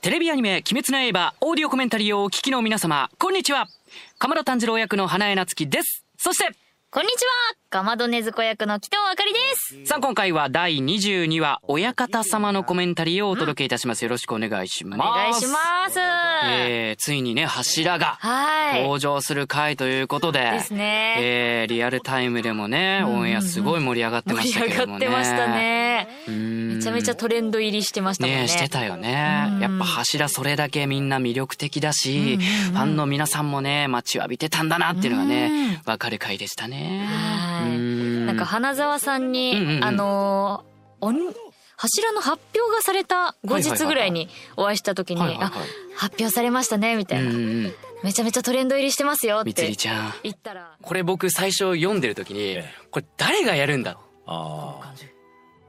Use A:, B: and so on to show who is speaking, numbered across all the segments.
A: テレビアニメ、鬼滅の刃、オーディオコメンタリーをお聞きの皆様、こんにちは。鎌田炭治郎役の花江夏樹です。そして、
B: こんにちはかまどねずこ役の北尾あかりです
A: さあ今回は第22話、親方様のコメンタリーをお届けいたします。よろしくお願いします。
B: お願いします
A: えー、ついにね、柱が
B: はい。
A: 登場する回ということで、
B: ですね
A: えー、リアルタイムでもね、オンエアすごい盛り上がってま
B: 盛り上
A: したけどもね。
B: がってましたね。
A: うん
B: めちゃめちゃトレンド入りしてましたもんね。
A: ねしてたよね。やっぱ柱それだけみんな魅力的だし、ファンの皆さんもね、待ちわびてたんだなっていうのがね、わかる回でしたね。
B: はい。
A: うん
B: なんか花澤さんに、あのー、おん柱の発表がされた後日ぐらいにお会いした時に、あ、発表されましたね、みたいな、
A: うんうん。
B: めちゃめちゃトレンド入りしてますよっ
A: みつ
B: て
A: りちゃん。
B: 言ったら、
A: これ僕最初読んでる時に、これ誰がやるんだろう？
C: ああ。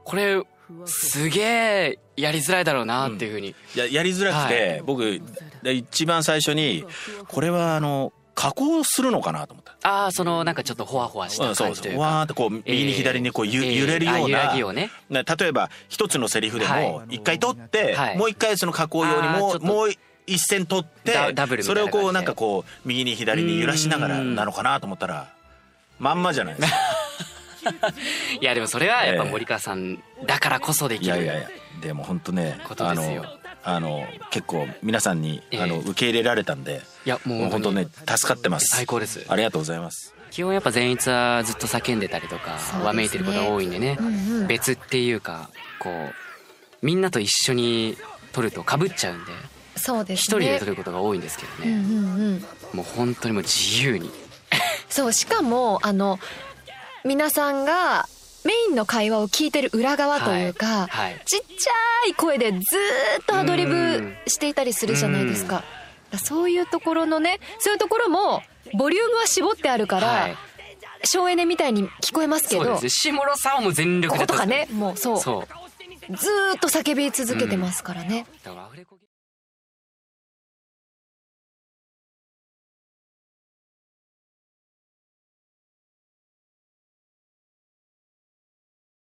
A: これ、すげえやりづらいだろうなっていうふうに。
C: いや、やりづらくて、
A: はい
C: 僕、で一番最初に、これはあの、加工するのかなと思った。
A: ああ、そのなんかちょっとほわほわし。た感じというか。
C: わーってこう、右に左にこう、ゆ
A: えー
C: 揺れるような。
A: らぎをね。
C: ね例えば、一つのセリフで
A: は
C: も、一回取って、
A: はい
C: もう一回その加工用にももう一線取って
A: ダダブル
C: それをこう、なんかこう、右に左に揺らしながら
A: うん
C: なのかなと思ったら、まんまじゃないですか。
A: いやでもそれはやっぱ森川さんだからこそできる。
C: いやいやいや、でも本当ね、あの
A: ことですよ、
C: あの、結構皆さんに、
A: ええ。
C: あの、受け入れられたんで、
A: いやもう
C: 本当ね、助かってます。
A: 最高です。
C: ありがとうございます。
A: 基本やっぱ善逸はずっと叫んでたりとか、わめいてることが多いんでね、別っていうかこうみんなと一緒に撮るとかぶっちゃうんで
D: そうですね。
A: 一人で撮ることが多いんですけどね、
D: うんうんうん。
A: もう本当にもう自由に。
D: そうしかもあの皆さんがメインの会話を聞いてる裏側というか、
A: はいはい。
D: ちっちゃい声でずーっとアドリブしていたりするじゃないですか。そういうところのねそういうところもボリュームは絞ってあるから、
A: はい。
D: 省エネみたいに聞こえますけど
A: そうですね。下村さんはもう全力で
D: こことかねもうそう。
A: そう。
D: ずーっと叫び続けてますからね。
A: だからアフレコ